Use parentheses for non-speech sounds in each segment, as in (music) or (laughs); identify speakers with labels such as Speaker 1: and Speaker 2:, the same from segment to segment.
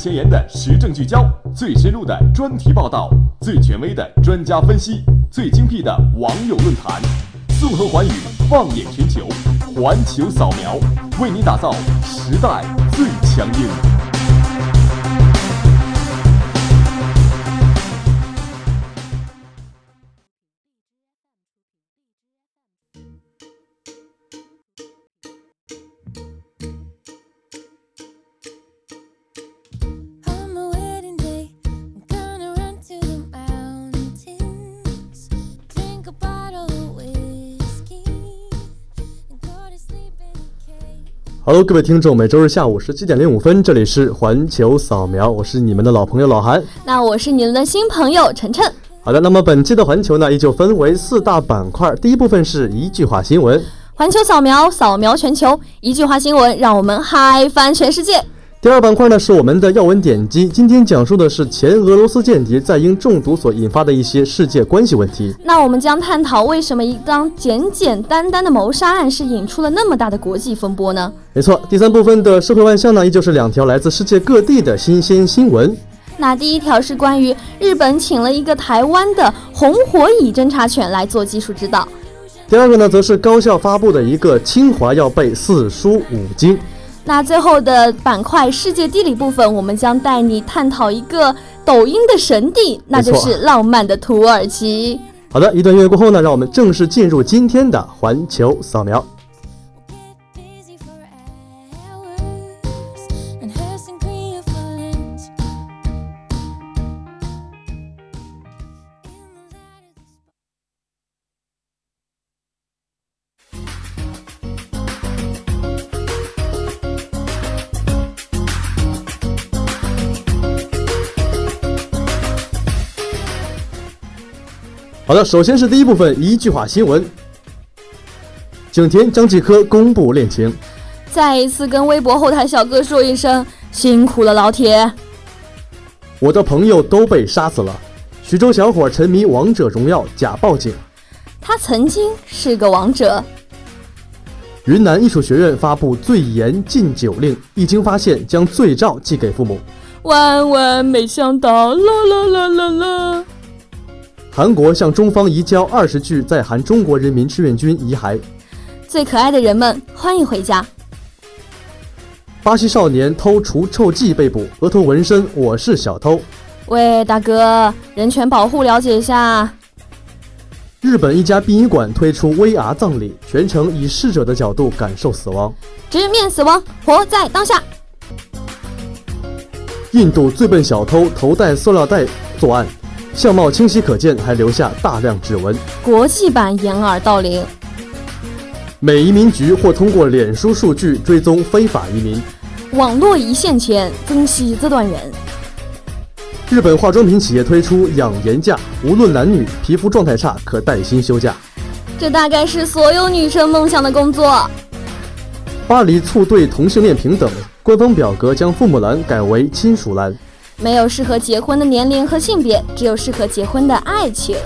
Speaker 1: 前沿的时政聚焦，最深入的专题报道，最权威的专家分析，最精辟的网友论坛，纵横寰宇，放眼全球，环球扫描，为你打造时代最强音。
Speaker 2: Hello，各位听众，每周日下午十七点零五分，这里是环球扫描，我是你们的老朋友老韩。
Speaker 3: 那我是你们的新朋友晨晨。
Speaker 2: 好的，那么本期的环球呢，依旧分为四大板块，第一部分是一句话新闻，
Speaker 3: 环球扫描，扫描全球，一句话新闻，让我们嗨翻全世界。
Speaker 2: 第二板块呢是我们的要闻点击，今天讲述的是前俄罗斯间谍在英中毒所引发的一些世界关系问题。
Speaker 3: 那我们将探讨为什么一桩简简单单的谋杀案是引出了那么大的国际风波呢？
Speaker 2: 没错，第三部分的社会万象呢，依旧是两条来自世界各地的新鲜新闻。
Speaker 3: 那第一条是关于日本请了一个台湾的红火蚁侦察犬来做技术指导。
Speaker 2: 第二个呢，则是高校发布的一个清华要背四书五经。
Speaker 3: 那最后的板块世界地理部分，我们将带你探讨一个抖音的神地，那就是浪漫的土耳其。
Speaker 2: 好的，一段音乐过后呢，让我们正式进入今天的环球扫描。好的，首先是第一部分一句话新闻。景甜张继科公布恋情，
Speaker 3: 再一次跟微博后台小哥说一声辛苦了，老铁。
Speaker 2: 我的朋友都被杀死了。徐州小伙沉迷王者荣耀假报警，
Speaker 3: 他曾经是个王者。
Speaker 2: 云南艺术学院发布最严禁酒令，一经发现将罪照寄给父母。
Speaker 3: 万万没想到，啦啦啦啦啦。
Speaker 2: 韩国向中方移交二十具在韩中国人民志愿军遗骸。
Speaker 3: 最可爱的人们，欢迎回家。
Speaker 2: 巴西少年偷除臭剂被捕，额头纹身“我是小偷”。
Speaker 3: 喂，大哥，人权保护了解一下。
Speaker 2: 日本一家殡仪馆推出 VR 葬礼，全程以逝者的角度感受死亡。
Speaker 3: 直面死亡，活在当下。
Speaker 2: 印度最笨小偷头戴塑料袋作案。相貌清晰可见，还留下大量指纹。
Speaker 3: 国际版掩耳盗铃。
Speaker 2: 美移民局或通过脸书数据追踪非法移民。
Speaker 3: 网络一线牵，珍惜这段人。
Speaker 2: 日本化妆品企业推出养颜假，无论男女，皮肤状态差可带薪休假。
Speaker 3: 这大概是所有女生梦想的工作。
Speaker 2: 巴黎促对同性恋平等，官方表格将父母栏改为亲属栏。
Speaker 3: 没有适合结婚的年龄和性别，只有适合结婚的爱情。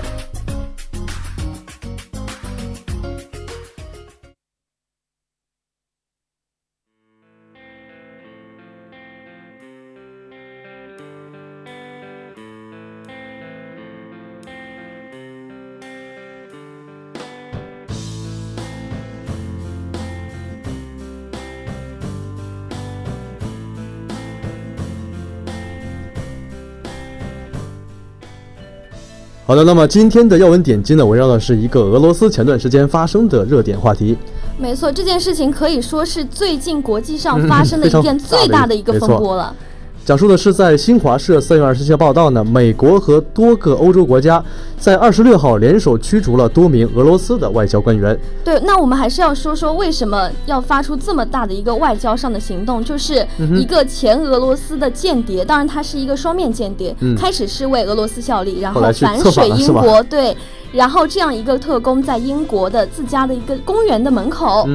Speaker 2: 好的，那么今天的要闻点击呢，围绕的是一个俄罗斯前段时间发生的热点话题。
Speaker 3: 没错，这件事情可以说是最近国际上发生的一件最大的一个风波了。
Speaker 2: 讲述的是在新华社三月二十七号报道呢，美国和多个欧洲国家在二十六号联手驱逐了多名俄罗斯的外交官员。
Speaker 3: 对，那我们还是要说说为什么要发出这么大的一个外交上的行动，就是一个前俄罗斯的间谍，当然他是一个双面间谍，开始是为俄罗斯效力，然后反水英国，对，然后这样一个特工在英国的自家的一个公园的门口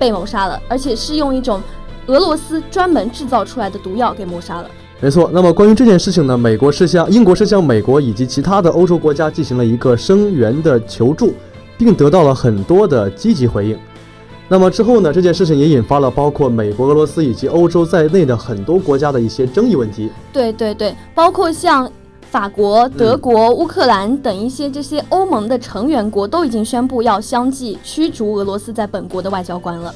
Speaker 3: 被谋杀了，而且是用一种。俄罗斯专门制造出来的毒药给抹杀了。
Speaker 2: 没错。那么关于这件事情呢，美国是向英国是向美国以及其他的欧洲国家进行了一个声援的求助，并得到了很多的积极回应。那么之后呢，这件事情也引发了包括美国、俄罗斯以及欧洲在内的很多国家的一些争议问题。
Speaker 3: 对对对，包括像法国、德国、乌克兰等一些这些欧盟的成员国都已经宣布要相继驱逐俄罗斯在本国的外交官了。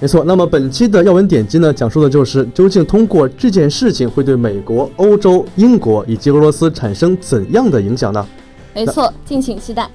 Speaker 2: 没错，那么本期的要闻点击呢，讲述的就是究竟通过这件事情会对美国、欧洲、英国以及俄罗斯产生怎样的影响呢？
Speaker 3: 没错，敬请期待。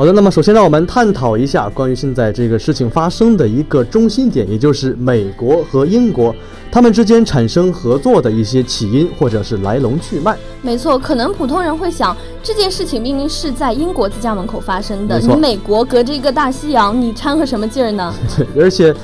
Speaker 2: 好的，那么首先让我们探讨一下关于现在这个事情发生的一个中心点，也就是美国和英国他们之间产生合作的一些起因或者是来龙去脉。
Speaker 3: 没错，可能普通人会想，这件事情明明是在英国自家门口发生的，你美国隔着一个大西洋，你掺和什么劲儿呢？(laughs)
Speaker 2: 对，而且。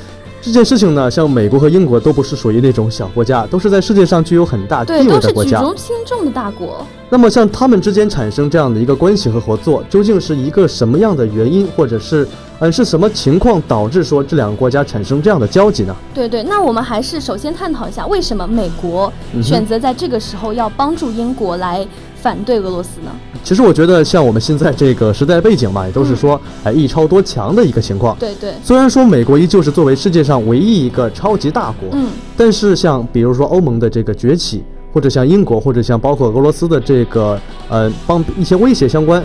Speaker 2: 这件事情呢，像美国和英国都不是属于那种小国家，都是在世界上具有很大地位的国家，
Speaker 3: 举足轻重的大国。
Speaker 2: 那么，像他们之间产生这样的一个关系和合作，究竟是一个什么样的原因，或者是嗯是什么情况导致说这两个国家产生这样的交集呢？
Speaker 3: 对对，那我们还是首先探讨一下，为什么美国选择在这个时候要帮助英国来。反对俄罗斯呢？
Speaker 2: 其实我觉得，像我们现在这个时代背景嘛，也都是说，哎，一超多强的一个情况。
Speaker 3: 对对。
Speaker 2: 虽然说美国依旧是作为世界上唯一一个超级大国，嗯，但是像比如说欧盟的这个崛起，或者像英国，或者像包括俄罗斯的这个，呃，帮一些威胁相关。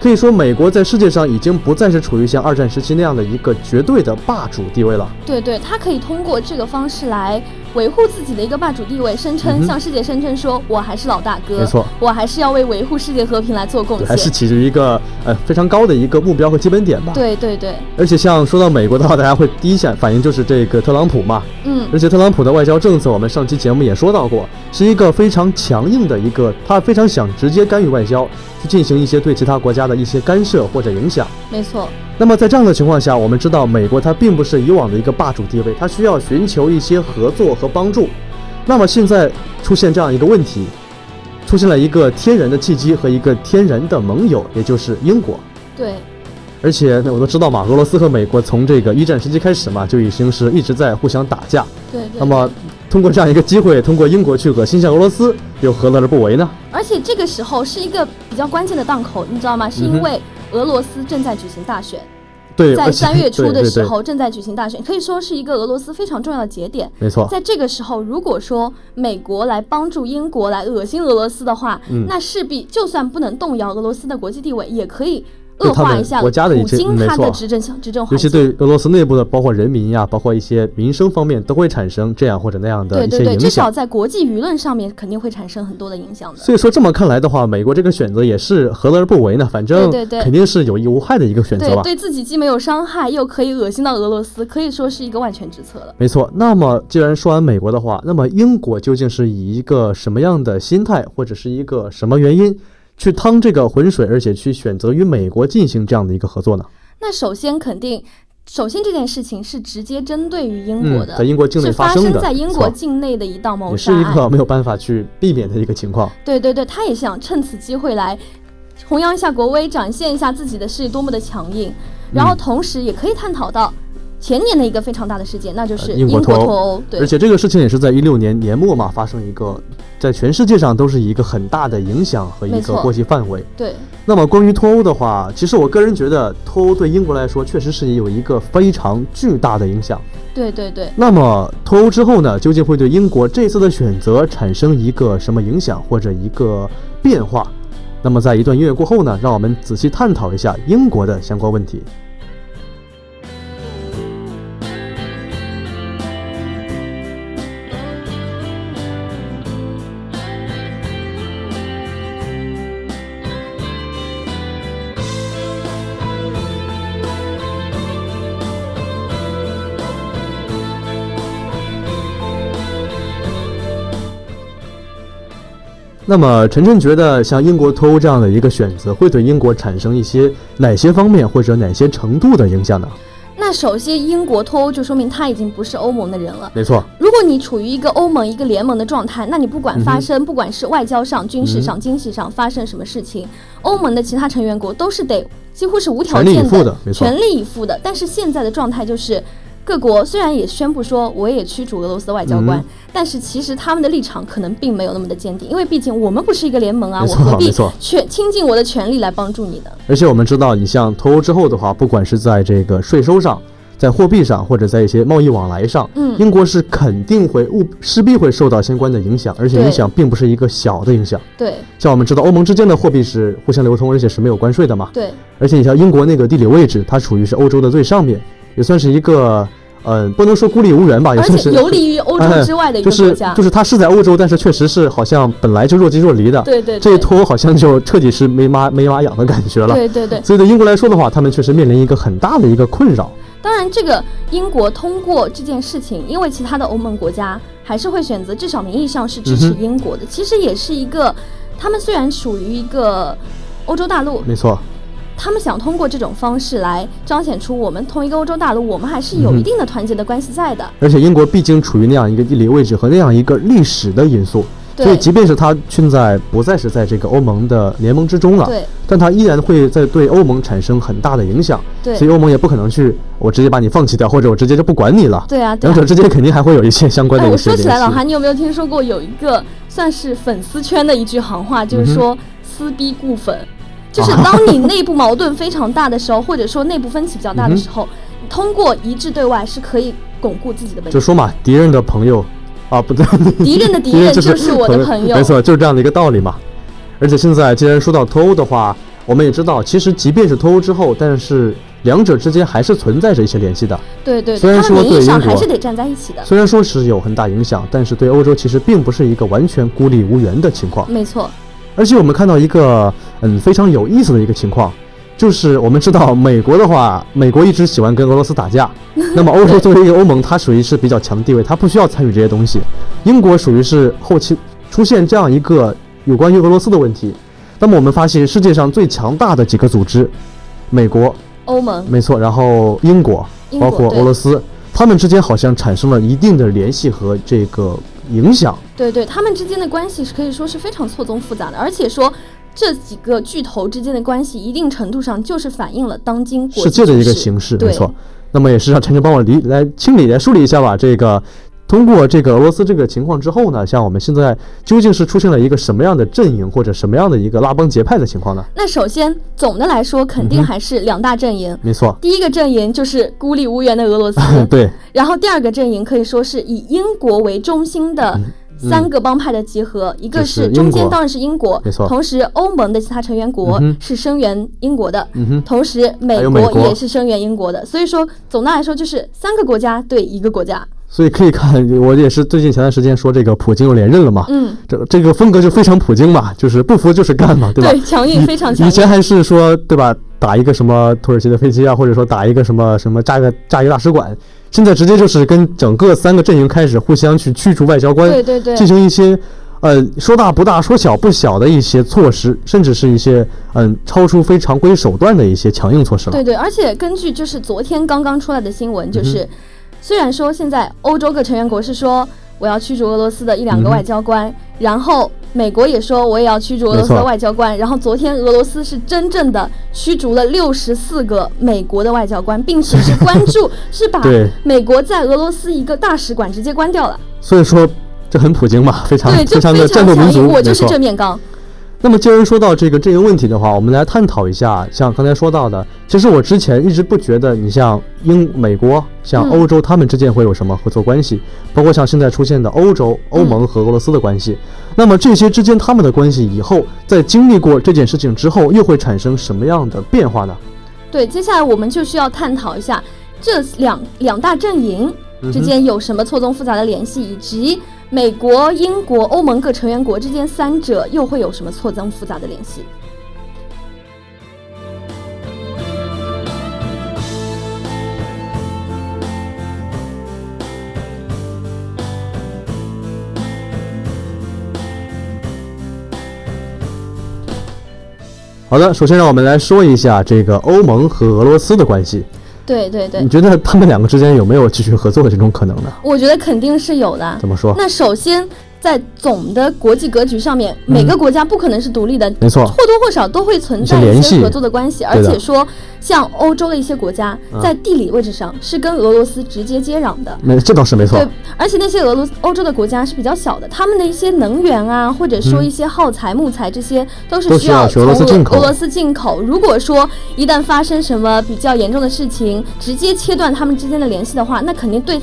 Speaker 2: 可以说，美国在世界上已经不再是处于像二战时期那样的一个绝对的霸主地位了。
Speaker 3: 对对，它可以通过这个方式来维护自己的一个霸主地位，声称向世界声称说：“我还是老大哥。”
Speaker 2: 没错，
Speaker 3: 我还是要为维护世界和平来做贡献，
Speaker 2: 还是起着一个呃非常高的一个目标和基本点吧。
Speaker 3: 对对对。
Speaker 2: 而且像说到美国的话，大家会第一下反应就是这个特朗普嘛。
Speaker 3: 嗯。
Speaker 2: 而且特朗普的外交政策，我们上期节目也说到过，是一个非常强硬的一个，他非常想直接干预外交。去进行一些对其他国家的一些干涉或者影响，
Speaker 3: 没错。
Speaker 2: 那么在这样的情况下，我们知道美国它并不是以往的一个霸主地位，它需要寻求一些合作和帮助。那么现在出现这样一个问题，出现了一个天然的契机和一个天然的盟友，也就是英国。
Speaker 3: 对。
Speaker 2: 而且我都知道嘛，俄罗斯和美国从这个一战时期开始嘛，就已经是一直在互相打架。
Speaker 3: 对。
Speaker 2: 那么。通过这样一个机会，通过英国去恶心一下俄罗斯，又何乐而不为呢？
Speaker 3: 而且这个时候是一个比较关键的档口，你知道吗？是因为俄罗斯正在举行大选，
Speaker 2: 对，
Speaker 3: 在三月初的时候正在举行大选，可以说是一个俄罗斯非常重要的节点。
Speaker 2: 没错，
Speaker 3: 在这个时候，如果说美国来帮助英国来恶心俄罗斯的话，那势必就算不能动摇俄罗斯的国际地位，也可以。恶化一下
Speaker 2: 国家的一些他的，
Speaker 3: 执政执政
Speaker 2: 尤其对俄罗斯内部的，包括人民呀，包括一些民生方面，都会产生这样或者那样的一些影响。
Speaker 3: 至少在国际舆论上面，肯定会产生很多的影响的。
Speaker 2: 所以说，这么看来的话，美国这个选择也是何乐而不为呢？反正肯定是有益无害的一个选择吧。
Speaker 3: 对自己既没有伤害，又可以恶心到俄罗斯，可以说是一个万全之策了。
Speaker 2: 没错。那么，既然说完美国的话，那么英国究竟是以一个什么样的心态，或者是一个什么原因？去趟这个浑水，而且去选择与美国进行这样的一个合作呢？
Speaker 3: 那首先肯定，首先这件事情是直接针对于英国的，
Speaker 2: 在英国境内
Speaker 3: 发
Speaker 2: 生的，
Speaker 3: 在英国境内的一道谋杀
Speaker 2: 案，也是一个没有办法去避免的一个情况。
Speaker 3: 对对对，他也想趁此机会来弘扬一下国威，展现一下自己的势力多么的强硬，然后同时也可以探讨到。前年的一个非常大的事件，那就是英国脱欧。对，
Speaker 2: 而且这个事情也是在一六年年末嘛发生一个，在全世界上都是一个很大的影响和一个波及范围。
Speaker 3: 对。
Speaker 2: 那么关于脱欧的话，其实我个人觉得脱欧对英国来说确实是有一个非常巨大的影响。
Speaker 3: 对对对。
Speaker 2: 那么脱欧之后呢，究竟会对英国这次的选择产生一个什么影响或者一个变化？那么在一段音乐过后呢，让我们仔细探讨一下英国的相关问题。那么，晨晨觉得像英国脱欧这样的一个选择，会对英国产生一些哪些方面或者哪些程度的影响呢？
Speaker 3: 那首先，英国脱欧就说明他已经不是欧盟的人了。
Speaker 2: 没错，
Speaker 3: 如果你处于一个欧盟一个联盟的状态，那你不管发生，不管是外交上、军事上、经济上发生什么事情，欧盟的其他成员国都是得几乎是无条件
Speaker 2: 的
Speaker 3: 全力以赴的。但是现在的状态就是。各国虽然也宣布说我也驱逐俄罗斯的外交官，但是其实他们的立场可能并没有那么的坚定，因为毕竟我们不是一个联盟啊，我何必全倾尽我的全力来帮助你呢？
Speaker 2: 而且我们知道，你像脱欧之后的话，不管是在这个税收上。在货币上或者在一些贸易往来上，嗯，英国是肯定会务势必会受到相关的影响，而且影响并不是一个小的影响。
Speaker 3: 对，
Speaker 2: 像我们知道欧盟之间的货币是互相流通，而且是没有关税的嘛。
Speaker 3: 对，
Speaker 2: 而且你像英国那个地理位置，它处于是欧洲的最上面，也算是一个，呃，不能说孤立无援吧，也算是
Speaker 3: 游离于欧洲之外的一个
Speaker 2: 国家。就是就是它是在欧洲，但是确实是好像本来就若即若离的。
Speaker 3: 对对。
Speaker 2: 这一拖好像就彻底是没妈没妈养的感觉了。
Speaker 3: 对对对。
Speaker 2: 所以对英国来说的话，他们确实面临一个很大的一个困扰。
Speaker 3: 当然，这个英国通过这件事情，因为其他的欧盟国家还是会选择，至少名义上是支持英国的。其实也是一个，他们虽然属于一个欧洲大陆，
Speaker 2: 没错，
Speaker 3: 他们想通过这种方式来彰显出我们同一个欧洲大陆，我们还是有一定的团结的关系在的。
Speaker 2: 而且英国毕竟处于那样一个地理位置和那样一个历史的因素。所以，即便是他现在不再是在这个欧盟的联盟之中了，
Speaker 3: 对，
Speaker 2: 但他依然会在对欧盟产生很大的影响。
Speaker 3: 对，
Speaker 2: 所以欧盟也不可能去我直接把你放弃掉，或者我直接就不管你了。
Speaker 3: 对啊，
Speaker 2: 两者之间肯定还会有一些相关的。
Speaker 3: 我说起来，老韩，你有没有听说过有一个算是粉丝圈的一句行话，就是说撕逼固粉，就是当你内部矛盾非常大的时候，或者说内部分歧比较大的时候，通过一致对外是可以巩固自己的。
Speaker 2: 就说嘛，敌人的朋友。啊，不对，(laughs)
Speaker 3: 敌人的敌人就是我的朋友，
Speaker 2: 没错，就是这样的一个道理嘛。而且现在既然说到脱欧的话，我们也知道，其实即便是脱欧之后，但是两者之间还是存在着一些联系的。
Speaker 3: 对对，
Speaker 2: 虽然说对英国
Speaker 3: 还是得站在一起的。
Speaker 2: 虽然说是有很大影响，但是对欧洲其实并不是一个完全孤立无援的情况。
Speaker 3: 没错。
Speaker 2: 而且我们看到一个嗯非常有意思的一个情况。就是我们知道，美国的话，美国一直喜欢跟俄罗斯打架。(laughs) 那么，欧洲作为一个欧盟，它属于是比较强的地位，它不需要参与这些东西。英国属于是后期出现这样一个有关于俄罗斯的问题。那么，我们发现世界上最强大的几个组织，美国、
Speaker 3: 欧盟，
Speaker 2: 没错，然后英国，包括俄罗斯，他们之间好像产生了一定的联系和这个影响。
Speaker 3: 对对，他们之间的关系是可以说是非常错综复杂的，而且说。这几个巨头之间的关系，一定程度上就是反映了当今
Speaker 2: 世界的一个形势，没错。那么也是让陈晨帮我理来清理来梳理一下吧。这个通过这个俄罗斯这个情况之后呢，像我们现在究竟是出现了一个什么样的阵营，或者什么样的一个拉帮结派的情况呢？
Speaker 3: 那首先总的来说，肯定还是两大阵营，
Speaker 2: 没错。
Speaker 3: 第一个阵营就是孤立无援的俄罗斯，(laughs)
Speaker 2: 对。
Speaker 3: 然后第二个阵营可以说是以英国为中心的。三个帮派的集合，一个是中间当然是英国，
Speaker 2: 没错。
Speaker 3: 同时，欧盟的其他成员国是声援英国的，同时
Speaker 2: 美
Speaker 3: 国也是声援英国的。所以说，总的来说就是三个国家对一个国家。
Speaker 2: 所以可以看，我也是最近前段时间说这个普京又连任了嘛，嗯，这这个风格就非常普京嘛，就是不服就是干嘛，对吧？
Speaker 3: 对，强硬非常强硬。
Speaker 2: 以前还是说对吧，打一个什么土耳其的飞机啊，或者说打一个什么什么炸一个炸一个大使馆。现在直接就是跟整个三个阵营开始互相去驱逐外交官，
Speaker 3: 对对对，
Speaker 2: 进行一些，呃，说大不大，说小不小的一些措施，甚至是一些嗯超出非常规手段的一些强硬措施了。
Speaker 3: 对对，而且根据就是昨天刚刚出来的新闻，就是虽然说现在欧洲各成员国是说我要驱逐俄罗斯的一两个外交官，然后。美国也说我也要驱逐俄罗斯的外交官，然后昨天俄罗斯是真正的驱逐了六十四个美国的外交官，并且是关注，(laughs) 是把美国在俄罗斯一个大使馆直接关掉了。
Speaker 2: 所以说这很普京嘛，非常
Speaker 3: 非
Speaker 2: 常的战斗民族，
Speaker 3: 我就是正面刚。
Speaker 2: 那么，既然说到这个阵营问题的话，我们来探讨一下。像刚才说到的，其实我之前一直不觉得，你像英、美国、像欧洲，他们之间会有什么合作关系？包括像现在出现的欧洲、欧盟和俄罗斯的关系。那么这些之间他们的关系，以后在经历过这件事情之后，又会产生什么样的变化呢？
Speaker 3: 对，接下来我们就需要探讨一下这两两大阵营之间有什么错综复杂的联系，以及。美国、英国、欧盟各成员国之间，三者又会有什么错综复杂的联系？
Speaker 2: 好的，首先让我们来说一下这个欧盟和俄罗斯的关系。
Speaker 3: 对对对，
Speaker 2: 你觉得他们两个之间有没有继续合作的这种可能呢？
Speaker 3: 我觉得肯定是有的。
Speaker 2: 怎么说？
Speaker 3: 那首先，在总的国际格局上面，每个国家不可能是独立的，
Speaker 2: 没错，
Speaker 3: 或多或少都会存在一些合作的关系。而且说，像欧洲的一些国家，在地理位置上是跟俄罗斯直接接壤的。
Speaker 2: 没，这倒是没错。
Speaker 3: 对，而且那些俄罗斯、欧洲的国家是比较小的，他们的一些能源啊，或者说一些耗材、木材，这些都是需要从俄罗斯进口。如果说一旦发生什么比较严重的事情，直接切断他们之间的联系的话，那肯定对。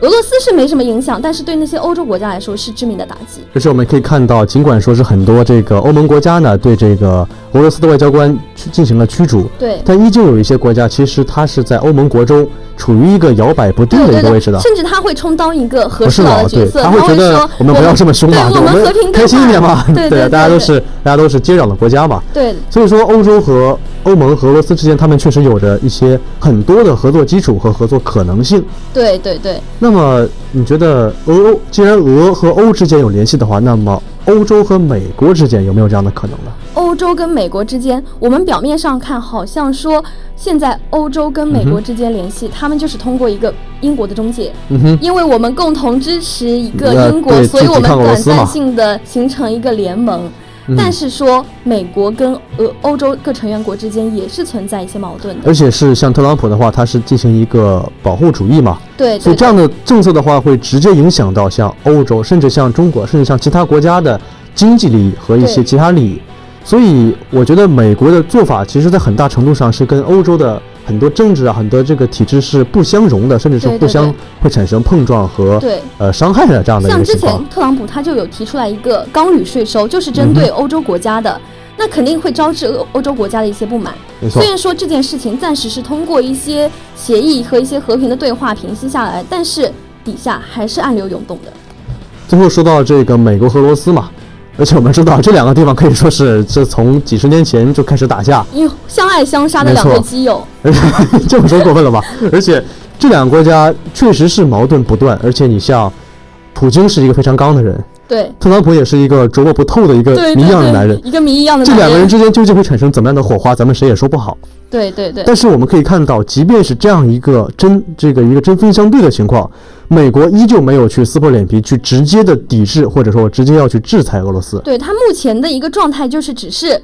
Speaker 3: 俄罗斯是没什么影响，但是对那些欧洲国家来说是致命的打击。
Speaker 2: 就是我们可以看到，尽管说是很多这个欧盟国家呢对这个俄罗斯的外交官进行了驱逐，
Speaker 3: 对，
Speaker 2: 但依旧有一些国家其实它是在欧盟国中处于一个摇摆不定的一个位置的，
Speaker 3: 甚至他会充当一个和事佬的角色，
Speaker 2: 他会觉得我们不要这么凶嘛，
Speaker 3: 我们和平
Speaker 2: 开心一点嘛，(laughs)
Speaker 3: 对对，
Speaker 2: 大家都是大家都是接壤的国家嘛，
Speaker 3: 对，
Speaker 2: 所以说欧洲和欧盟和俄罗斯之间，他们确实有着一些很多的合作基础和合作可能性，
Speaker 3: 对对对，
Speaker 2: 那么你。觉得俄欧既然俄和欧之间有联系的话，那么欧洲和美国之间有没有这样的可能呢？
Speaker 3: 欧洲跟美国之间，我们表面上看好像说现在欧洲跟美国之间联系，他们就是通过一个英国的中介，
Speaker 2: 嗯，
Speaker 3: 因为我们共同支持一个英国，所以我们短暂性的形成一个联盟。但是说美国跟俄欧洲各成员国之间也是存在一些矛盾的，
Speaker 2: 而且是像特朗普的话，他是进行一个保护主义嘛，
Speaker 3: 对，
Speaker 2: 所以这样的政策的话，会直接影响到像欧洲，甚至像中国，甚至像其他国家的经济利益和一些其他利益。所以我觉得美国的做法，其实在很大程度上是跟欧洲的。很多政治啊，很多这个体制是不相容的，甚至是互相会产生碰撞和呃伤害的这样的
Speaker 3: 像之前特朗普他就有提出来一个钢铝税收，就是针对欧洲国家的，那肯定会招致欧欧洲国家的一些不满。虽然说这件事情暂时是通过一些协议和一些和平的对话平息下来，但是底下还是暗流涌动的。
Speaker 2: 最后说到这个美国和俄罗斯嘛。而且我们知道，这两个地方可以说是这从几十年前就开始打架，
Speaker 3: 哟，相爱相杀的两个基友，(laughs)
Speaker 2: 这么说过分了吧？而且这两个国家确实是矛盾不断，而且你像普京是一个非常刚的人，
Speaker 3: 对，
Speaker 2: 特朗普也是一个琢磨不透的一个谜一样的男人，
Speaker 3: 一个谜一样的，
Speaker 2: 这两个人。之间究竟会产生怎么样的火花，咱们谁也说不好。
Speaker 3: 对对对，
Speaker 2: 但是我们可以看到，即便是这样一个针这个一个针锋相对的情况，美国依旧没有去撕破脸皮去直接的抵制，或者说直接要去制裁俄罗斯。
Speaker 3: 对他目前的一个状态就是只是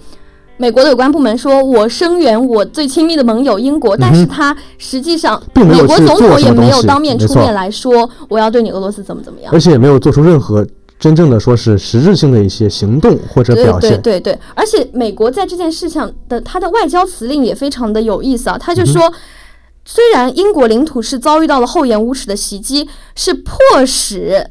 Speaker 3: 美国的有关部门说我声援我最亲密的盟友英国，但是他实际上美国总统也没有当面出面来说我要对你俄罗斯怎么怎么样，
Speaker 2: 而且也没有做出任何。真正的说是实质性的一些行动或者表现，
Speaker 3: 对对对，而且美国在这件事情的他的外交辞令也非常的有意思啊，他就说，虽然英国领土是遭遇到了厚颜无耻的袭击，是迫使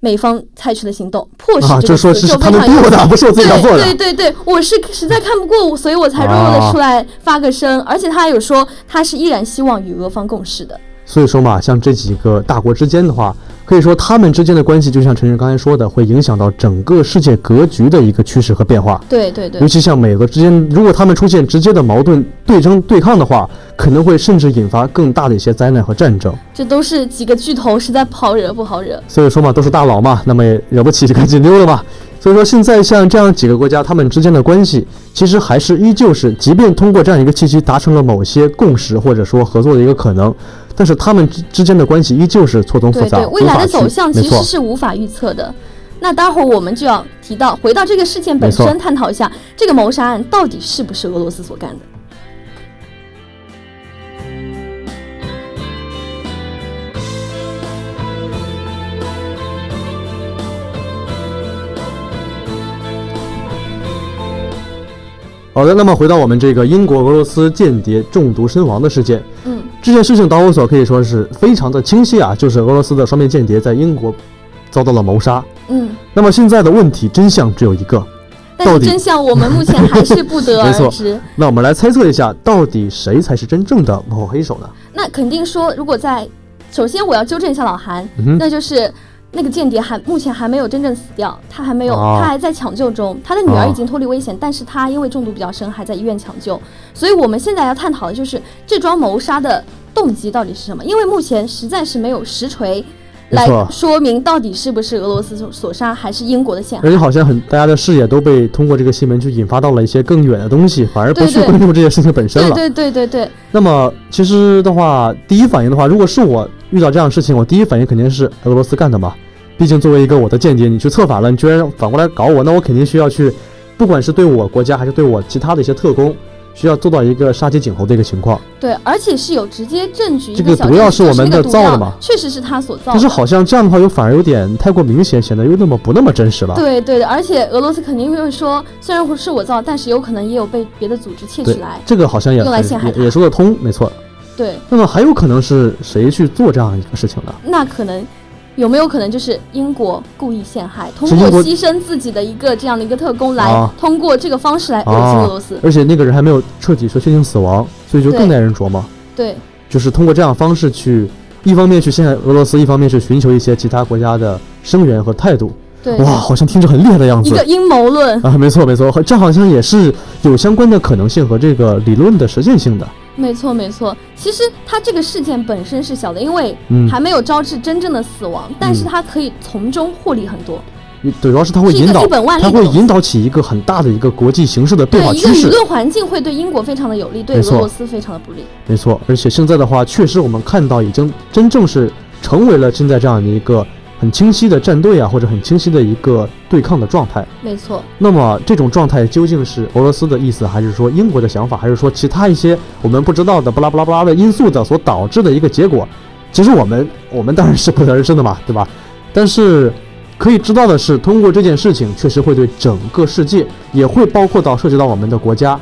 Speaker 3: 美方采取的行动，迫使
Speaker 2: 就说是他们逼我的，不是我自己要做
Speaker 3: 的。对对对，我是实在看不过，所以我才弱弱的出来发个声，而且他还有说他是依然希望与俄方共事的。
Speaker 2: 所以说嘛，像这几个大国之间的话。可以说，他们之间的关系就像陈晨刚才说的，会影响到整个世界格局的一个趋势和变化。
Speaker 3: 对对对。
Speaker 2: 尤其像美俄之间，如果他们出现直接的矛盾、对争、对抗的话，可能会甚至引发更大的一些灾难和战争。
Speaker 3: 这都是几个巨头，实在不好惹，不好惹。
Speaker 2: 所以说嘛，都是大佬嘛，那么也惹不起就赶紧溜了嘛。所以说，现在像这样几个国家，他们之间的关系，其实还是依旧是，即便通过这样一个契机达成了某些共识，或者说合作的一个可能。但是他们之之间的关系依旧是错综复杂，
Speaker 3: 对对，未来的走向其实是无法预测的。那待会儿我们就要提到，回到这个事件本身，探讨一下这个谋杀案到底是不是俄罗斯所干的。
Speaker 2: 好的，那么回到我们这个英国俄罗斯间谍中毒身亡的事件，
Speaker 3: 嗯，
Speaker 2: 这件事情导火索可以说是非常的清晰啊，就是俄罗斯的双面间谍在英国遭到了谋杀，
Speaker 3: 嗯，
Speaker 2: 那么现在的问题真相只有一个，
Speaker 3: 但是真相我们目前还是不得 (laughs) 而知。
Speaker 2: 那我们来猜测一下，到底谁才是真正的幕后黑手呢？
Speaker 3: 那肯定说，如果在首先我要纠正一下老韩，那就是。那个间谍还目前还没有真正死掉，他还没有，他还在抢救中。他的女儿已经脱离危险，但是他因为中毒比较深，还在医院抢救。所以我们现在要探讨的就是这桩谋杀的动机到底是什么？因为目前实在是没有实锤来说明到底是不是俄罗斯所所杀，还是英国的陷害。
Speaker 2: 而且好像很大家的视野都被通过这个新闻就引发到了一些更远的东西，反而不去关注这件事情本身了。
Speaker 3: 对对对对对。
Speaker 2: 那么其实的话，第一反应的话，如果是我遇到这样的事情，我第一反应肯定是俄罗斯干的嘛。毕竟作为一个我的间谍，你去策反了，你居然反过来搞我，那我肯定需要去，不管是对我国家还是对我其他的一些特工。需要做到一个杀鸡儆猴的一个情况，
Speaker 3: 对，而且是有直接证据。
Speaker 2: 这个毒药是我们的造的吗？
Speaker 3: 确实是他所造。
Speaker 2: 但是好像这样的话，又反而有点太过明显，显得又那么不那么真实了。
Speaker 3: 对对的，而且俄罗斯肯定会说，虽然是我造，但是有可能也有被别的组织窃取来。
Speaker 2: 这个好像也
Speaker 3: 用来陷害
Speaker 2: 也说得通，没错。
Speaker 3: 对。
Speaker 2: 那么还有可能是谁去做这样一个事情呢？
Speaker 3: 那可能。有没有可能就是英国故意陷害，通过牺牲自己的一个这样的一个特工来通过这个方式来恶心俄罗斯？
Speaker 2: 而且那个人还没有彻底说确定死亡，所以就更耐人琢磨。
Speaker 3: 对，
Speaker 2: 就是通过这样方式去，一方面去陷害俄罗斯，一方面是寻求一些其他国家的声援和态度。
Speaker 3: 对，
Speaker 2: 哇，好像听着很厉害的样子。
Speaker 3: 一个阴谋论
Speaker 2: 啊，没错没错，这好像也是有相关的可能性和这个理论的实践性的。
Speaker 3: 没错，没错。其实它这个事件本身是小的，因为还没有招致真正的死亡，但是它可以从中获利很多。
Speaker 2: 对主要是它会引导，它会引导起一个很大的一个国际形势的变化趋
Speaker 3: 势。舆论环境会对英国非常的有利，对俄罗斯非常的不利。
Speaker 2: 没错，而且现在的话，确实我们看到已经真正是成为了现在这样的一个。很清晰的战队啊，或者很清晰的一个对抗的状态。
Speaker 3: 没错。
Speaker 2: 那么这种状态究竟是俄罗斯的意思，还是说英国的想法，还是说其他一些我们不知道的不拉不拉不拉的因素的所导致的一个结果？其实我们 (laughs) 我们当然是不得而知的嘛，对吧？但是可以知道的是，通过这件事情，确实会对整个世界，也会包括到涉及到我们的国家。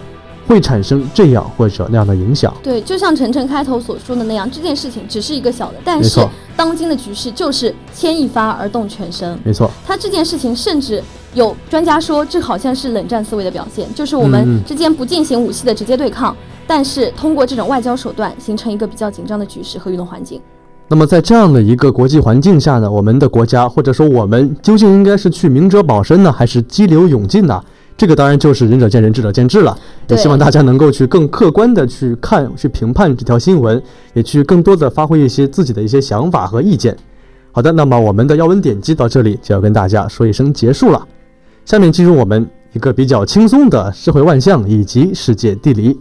Speaker 2: 会产生这样或者那样的影响。
Speaker 3: 对，就像晨晨开头所说的那样，这件事情只是一个小的，但是当今的局势就是牵一发而动全身。
Speaker 2: 没错，
Speaker 3: 他这件事情甚至有专家说，这好像是冷战思维的表现，就是我们之间不进行武器的直接对抗，但是通过这种外交手段形成一个比较紧张的局势和舆论环境。
Speaker 2: 那么在这样的一个国际环境下呢，我们的国家或者说我们究竟应该是去明哲保身呢，还是激流勇进呢？这个当然就是仁者见仁，智者见智了。也希望大家能够去更客观的去看、去评判这条新闻，也去更多的发挥一些自己的一些想法和意见。好的，那么我们的要闻点击到这里就要跟大家说一声结束了。下面进入我们一个比较轻松的社会万象以及世界地理。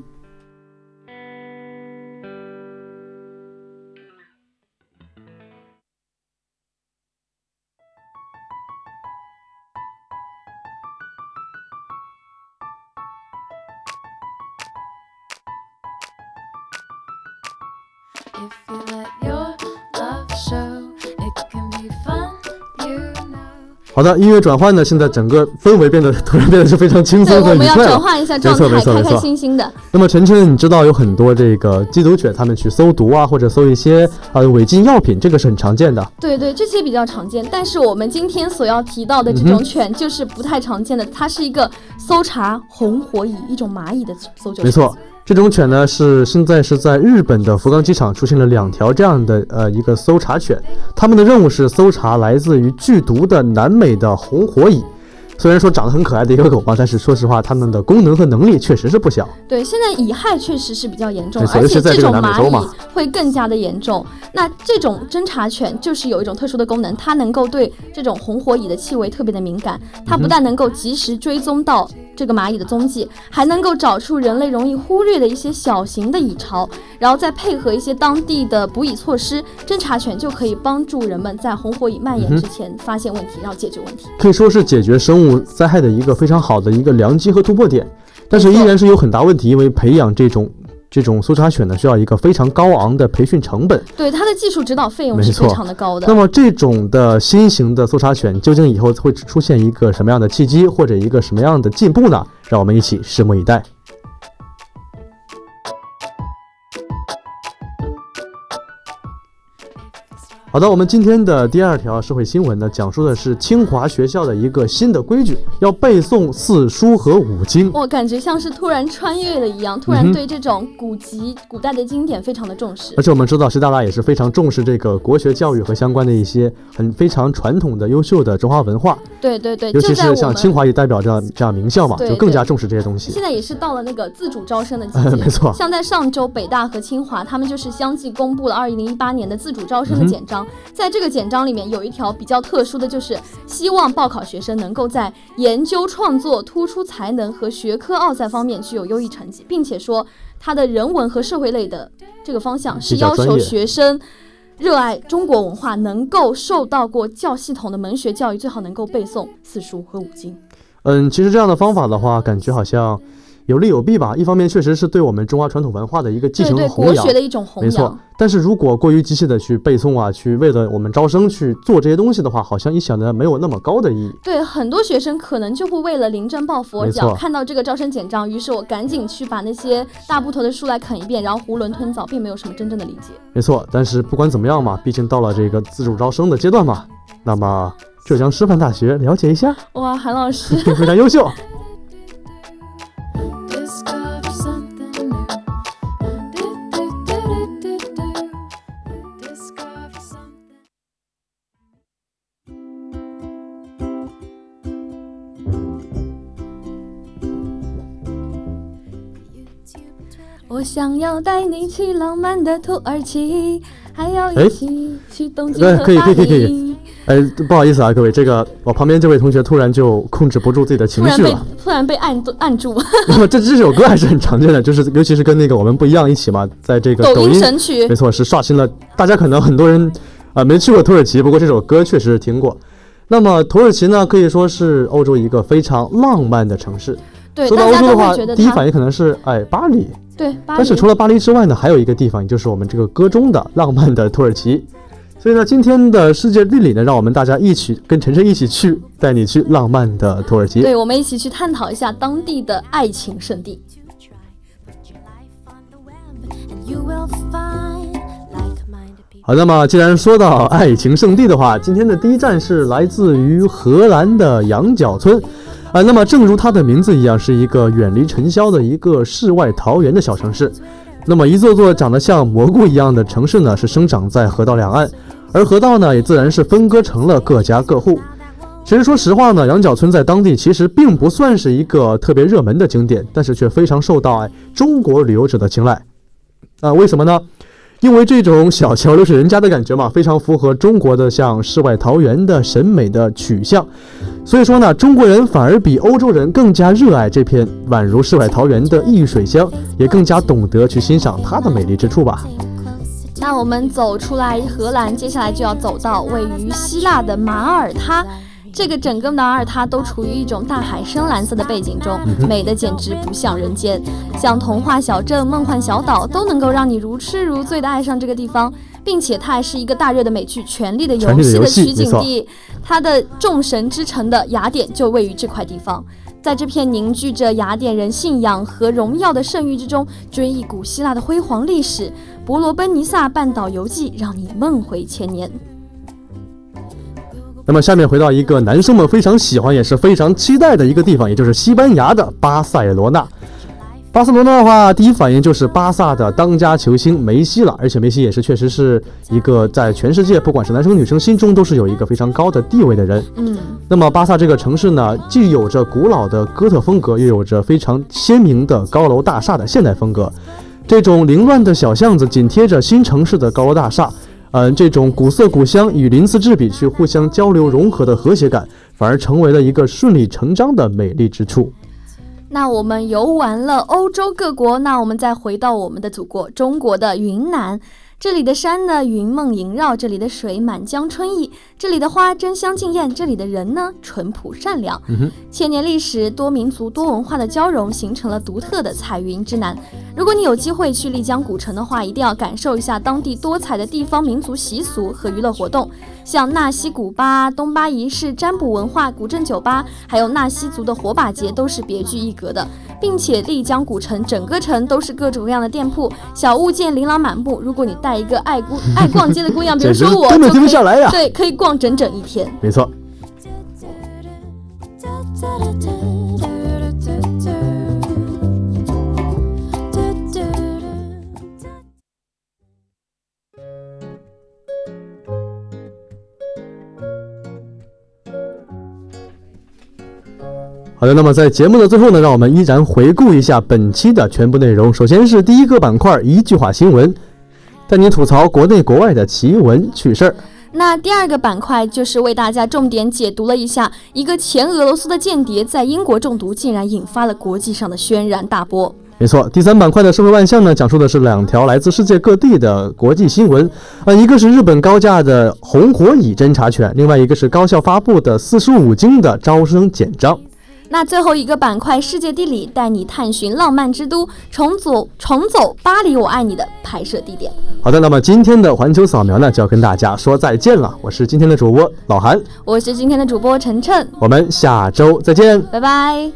Speaker 2: 好的，音乐转换呢，现在整个氛围变得突然变得是非常轻松的愉快。我
Speaker 3: 们要转换一下状态，开开心心的。
Speaker 2: 那么晨晨，你知道有很多这个缉毒犬，他们去搜毒啊，或者搜一些呃违禁药品，这个是很常见的。
Speaker 3: 对对，这些比较常见。但是我们今天所要提到的这种犬就是不太常见的，它是一个搜查红火蚁，一种蚂蚁的搜救。
Speaker 2: 没错。这种犬呢，是现在是在日本的福冈机场出现了两条这样的呃一个搜查犬，他们的任务是搜查来自于剧毒的南美的红火蚁。虽然说长得很可爱的一个狗吧，但是说实话，它们的功能和能力确实是不小。
Speaker 3: 对，现在蚁害确实是比较严重，而且这种蚂蚁会更加的严重。那这种侦察犬就是有一种特殊的功能，它能够对这种红火蚁的气味特别的敏感，它不但能够及时追踪到这个蚂蚁的踪迹，还能够找出人类容易忽略的一些小型的蚁巢，然后再配合一些当地的捕蚁措施，侦查犬就可以帮助人们在红火蚁蔓延之前发现问题，然后解决问题。
Speaker 2: 可以说是解决生物。灾害的一个非常好的一个良机和突破点，但是依然是有很大问题，因为培养这种这种搜查犬呢，需要一个非常高昂的培训成本。
Speaker 3: 对它的技术指导费用是非常的高的。
Speaker 2: 那么这种的新型的搜查犬究竟以后会出现一个什么样的契机，或者一个什么样的进步呢？让我们一起拭目以待。好的，我们今天的第二条社会新闻呢，讲述的是清华学校的一个新的规矩，要背诵四书和五经。
Speaker 3: 我感觉像是突然穿越了一样，突然对这种古籍、古代的经典非常的重视。
Speaker 2: 而且我们知道，习大大也是非常重视这个国学教育和相关的一些很非常传统的、优秀的中华文化。
Speaker 3: 对对对，
Speaker 2: 尤其是像清华也代表着这样名校嘛，就更加重视这些东西。
Speaker 3: 现在也是到了那个自主招生的季节，(laughs)
Speaker 2: 没错。
Speaker 3: 像在上周，北大和清华他们就是相继公布了二零一八年的自主招生的简章。在这个简章里面有一条比较特殊的就是，希望报考学生能够在研究创作、突出才能和学科奥赛方面具有优异成绩，并且说他的人文和社会类的这个方向是要求学生热爱中国文化，能够受到过较系统的文学教育，最好能够背诵四书和五经。
Speaker 2: 嗯，其实这样的方法的话，感觉好像。有利有弊吧，一方面确实是对我们中华传统文化的一个继承和弘
Speaker 3: 扬，的一种弘
Speaker 2: 扬。没错，但是如果过于机械的去背诵啊，去为了我们招生去做这些东西的话，好像一想呢，没有那么高的意义。
Speaker 3: 对，很多学生可能就会为了临阵抱佛脚，看到这个招生简章，于是我赶紧去把那些大部头的书来啃一遍，然后囫囵吞枣，并没有什么真正的理解。
Speaker 2: 没错，但是不管怎么样嘛，毕竟到了这个自主招生的阶段嘛，那么浙江师范大学了解一下。
Speaker 3: 哇，韩老师 (laughs)
Speaker 2: 非常优秀。
Speaker 3: 我想要带你去浪漫的土耳其，还要一起去东京和
Speaker 2: 巴黎。可以可以可以可以。哎，不好意思啊，各位，这个我旁边这位同学突然就控制不住自己的情绪
Speaker 3: 了，突然被按按住。
Speaker 2: 那么 (laughs) 这这首歌还是很常见的，就是尤其是跟那个我们不一样一起嘛，在这个抖音
Speaker 3: 神曲，
Speaker 2: 没错，是刷新了。大家可能很多人啊没去过土耳其，不过这首歌确实听过。那么土耳其呢，可以说是欧洲一个非常浪漫的城市。
Speaker 3: 对，
Speaker 2: 说到欧洲的话，第一反应可能是哎巴黎。
Speaker 3: 对，
Speaker 2: 但是除了巴黎之外呢，还有一个地方，也就是我们这个歌中的浪漫的土耳其。所以呢，今天的世界地理呢，让我们大家一起跟晨晨一起去，带你去浪漫的土耳其。
Speaker 3: 对，我们一起去探讨一下当地的爱情圣地。
Speaker 2: 好，那么既然说到爱情圣地的话，今天的第一站是来自于荷兰的羊角村。啊，那么正如它的名字一样，是一个远离尘嚣的一个世外桃源的小城市。那么一座座长得像蘑菇一样的城市呢，是生长在河道两岸，而河道呢，也自然是分割成了各家各户。其实说实话呢，羊角村在当地其实并不算是一个特别热门的景点，但是却非常受到哎中国旅游者的青睐。啊，为什么呢？因为这种小桥流水人家的感觉嘛，非常符合中国的像世外桃源的审美的取向，所以说呢，中国人反而比欧洲人更加热爱这片宛如世外桃源的异水乡，也更加懂得去欣赏它的美丽之处吧。
Speaker 3: 那我们走出来荷兰，接下来就要走到位于希腊的马耳他。这个整个马耳他都处于一种大海深蓝色的背景中，美的简直不像人间，像童话小镇、梦幻小岛都能够让你如痴如醉的爱上这个地方，并且它还是一个大热的美剧《权力的游戏》的取景地，它的众神之城的雅典就位于这块地方，在这片凝聚着雅典人信仰和荣耀的圣域之中，追忆古希腊的辉煌历史，《伯罗奔尼撒半岛游记》让你梦回千年。
Speaker 2: 那么下面回到一个男生们非常喜欢也是非常期待的一个地方，也就是西班牙的巴塞罗那。巴塞罗那的话，第一反应就是巴萨的当家球星梅西了，而且梅西也是确实是一个在全世界不管是男生女生心中都是有一个非常高的地位的人。
Speaker 3: 嗯，
Speaker 2: 那么巴萨这个城市呢，既有着古老的哥特风格，又有着非常鲜明的高楼大厦的现代风格。这种凌乱的小巷子紧贴着新城市的高楼大厦。嗯，这种古色古香与鳞次栉比去互相交流融合的和谐感，反而成为了一个顺理成章的美丽之处。
Speaker 3: 那我们游完了欧洲各国，那我们再回到我们的祖国中国的云南。这里的山呢，云梦萦绕；这里的水，满江春意；这里的花，争相竞艳；这里的人呢，淳朴善良。千年历史，多民族、多文化的交融，形成了独特的彩云之南。如果你有机会去丽江古城的话，一定要感受一下当地多彩的地方民族习俗和娱乐活动，像纳西古巴、东巴仪式、占卜文化、古镇酒吧，还有纳西族的火把节，都是别具一格的。并且丽江古城整个城都是各种各样的店铺，小物件琳琅满目。如果你带一个爱姑 (laughs) 爱逛街的姑娘，比如说我，
Speaker 2: 根本停不下来呀。
Speaker 3: 对，可以逛整整一天。
Speaker 2: 没错。好的，那么在节目的最后呢，让我们依然回顾一下本期的全部内容。首先是第一个板块，一句话新闻，带你吐槽国内国外的奇闻趣事儿。
Speaker 3: 那第二个板块就是为大家重点解读了一下，一个前俄罗斯的间谍在英国中毒，竟然引发了国际上的轩然大波。
Speaker 2: 没错，第三板块的社会万象呢，讲述的是两条来自世界各地的国际新闻，啊，一个是日本高价的红火蚁侦察犬，另外一个是高校发布的四书五经的招生简章。
Speaker 3: 那最后一个板块世界地理带你探寻浪漫之都，重走重走巴黎我爱你的拍摄地点。
Speaker 2: 好的，那么今天的环球扫描呢，就要跟大家说再见了。我是今天的主播老韩，
Speaker 3: 我是今天的主播晨晨，
Speaker 2: 我们下周再见，
Speaker 3: 拜拜。